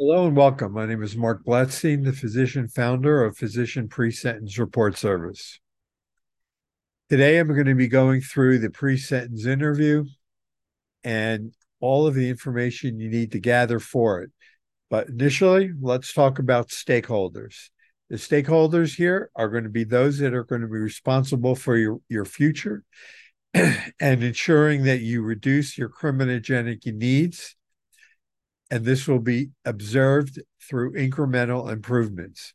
Hello and welcome. My name is Marc Blatstein, the physician founder of Physician Pre-Sentence Report Service. Today, I'm going to be going through the pre-sentence interview and all of the information you need to gather for it. But initially, let's talk about stakeholders. The stakeholders here are going to be those that are going to be responsible for your, your future and ensuring that you reduce your criminogenic needs and this will be observed through incremental improvements.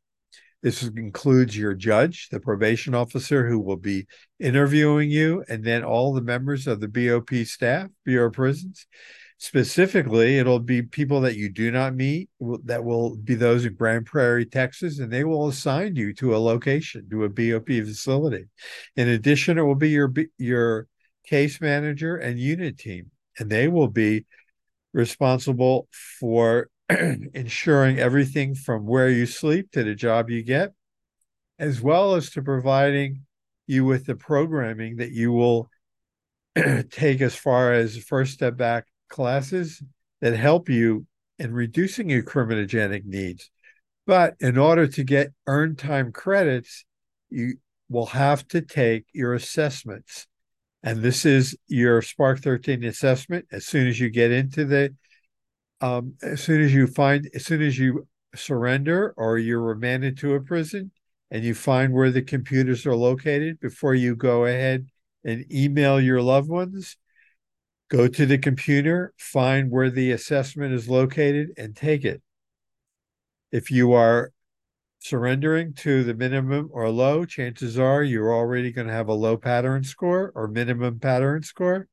This includes your judge, the probation officer who will be interviewing you, and then all the members of the BOP staff, Bureau of Prisons. Specifically, it'll be people that you do not meet, that will be those in Grand Prairie, Texas, and they will assign you to a location, to a BOP facility. In addition, it will be your your case manager and unit team, and they will be responsible for ensuring everything from where you sleep to the job you get, as well as to providing you with the programming that you will take as far as First Step Act classes that help you in reducing your criminogenic needs. But in order to get earned time credits, you will have to take your assessments. And this is your SPARC 13 assessment. As soon as you get into the, um, as soon as you find, as soon as you surrender or you're remanded to a prison and you find where the computers are located before you go ahead and email your loved ones, go to the computer, find where the assessment is located, and take it. If you are surrendering to the minimum or low, chances are you're already going to have a low pattern score or minimum pattern score.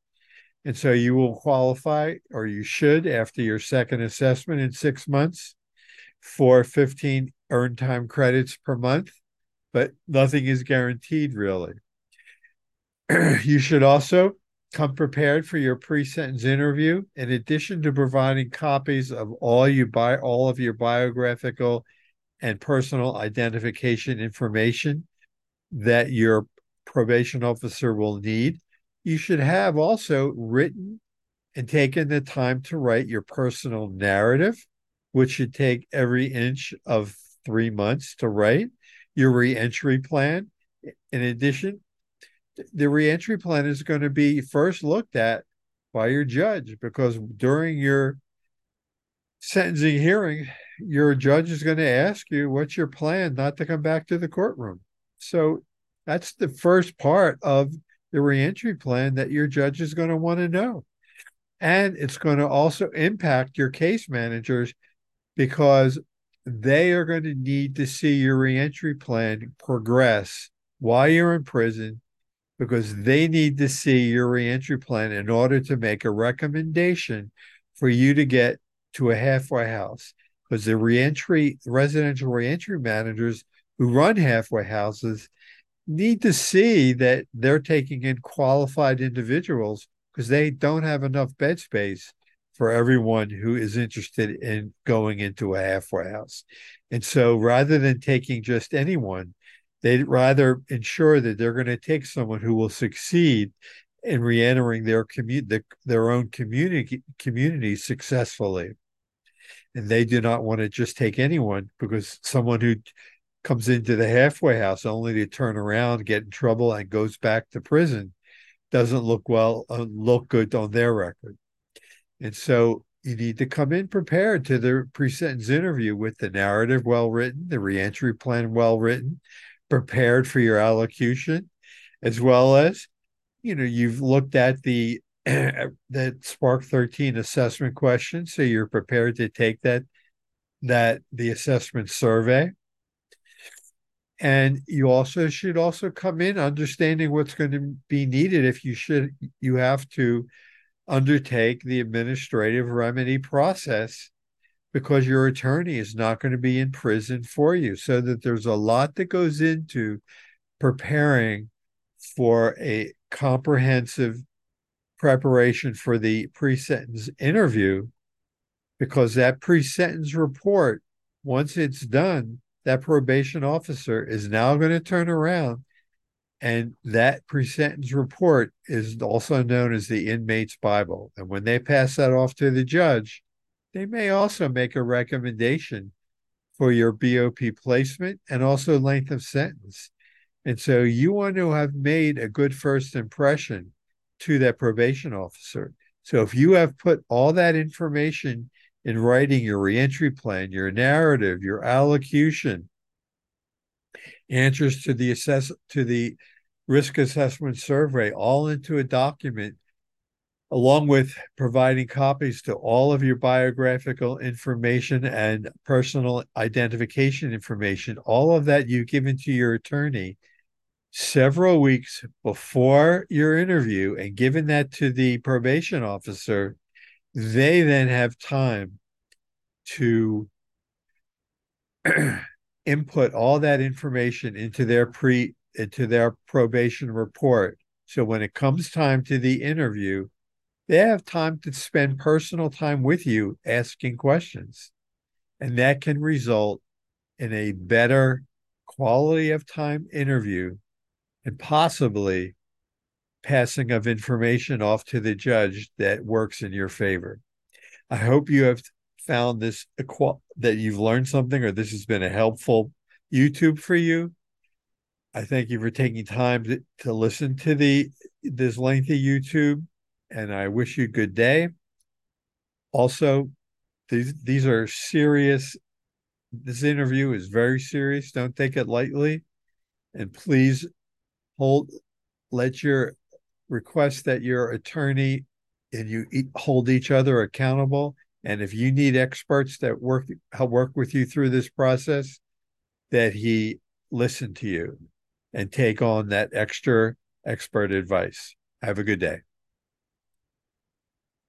And so you will qualify, or you should, after your second assessment in six months for 15 earned time credits per month, but nothing is guaranteed really. you should also come prepared for your pre-sentence interview in addition to providing copies of all you buy all of your biographical and personal identification information that your probation officer will need. You should have also written and taken the time to write your personal narrative, which should take every inch of three months to write, your reentry plan. In addition, the reentry plan is going to be first looked at by your judge because during your sentencing hearing, your judge is going to ask you what's your plan not to come back to the courtroom. So that's the first part of the reentry plan that your judge is going to want to know. And it's going to also impact your case managers because they are going to need to see your reentry plan progress while you're in prison because they need to see your reentry plan in order to make a recommendation for you to get to a halfway house because the reentry residential reentry managers who run halfway houses need to see that they're taking in qualified individuals because they don't have enough bed space for everyone who is interested in going into a halfway house. And so rather than taking just anyone, they'd rather ensure that they're going to take someone who will succeed in re-entering their commu- the, their own community community successfully and they do not want to just take anyone because someone who comes into the halfway house only to turn around, get in trouble, and goes back to prison doesn't look well, uh, look good on their record. And so you need to come in prepared to the pre-sentence interview with the narrative well written, the reentry plan well written, prepared for your allocution, as well as you know you've looked at the that SPARC 13 assessment question. So you're prepared to take that that the assessment survey. And you also should also come in understanding what's going to be needed if you should you have to undertake the administrative remedy process because your attorney is not going to be in prison for you. So that there's a lot that goes into preparing for a comprehensive preparation for the pre sentence interview because that pre sentence report, once it's done, that probation officer is now going to turn around. And that pre sentence report is also known as the inmate's Bible. And when they pass that off to the judge, they may also make a recommendation for your BOP placement and also length of sentence. And so you want to have made a good first impression to that probation officer. So if you have put all that information in writing your reentry plan, your narrative, your allocution, answers to the assess to the risk assessment survey all into a document along with providing copies to all of your biographical information and personal identification information, all of that you've given to your attorney several weeks before your interview and given that to the probation officer, they then have time to input all that information into their pre into their probation report. So when it comes time to the interview, they have time to spend personal time with you asking questions. And that can result in a better quality of time interview and possibly passing of information off to the judge that works in your favor. I hope you have found this that you've learned something or this has been a helpful YouTube for you. I thank you for taking time to, to listen to the this lengthy YouTube and I wish you a good day. Also, these these are serious. This interview is very serious. Don't take it lightly, and please hold. Let your request that your attorney and you hold each other accountable. And if you need experts that work help work with you through this process, that he listen to you and take on that extra expert advice. Have a good day.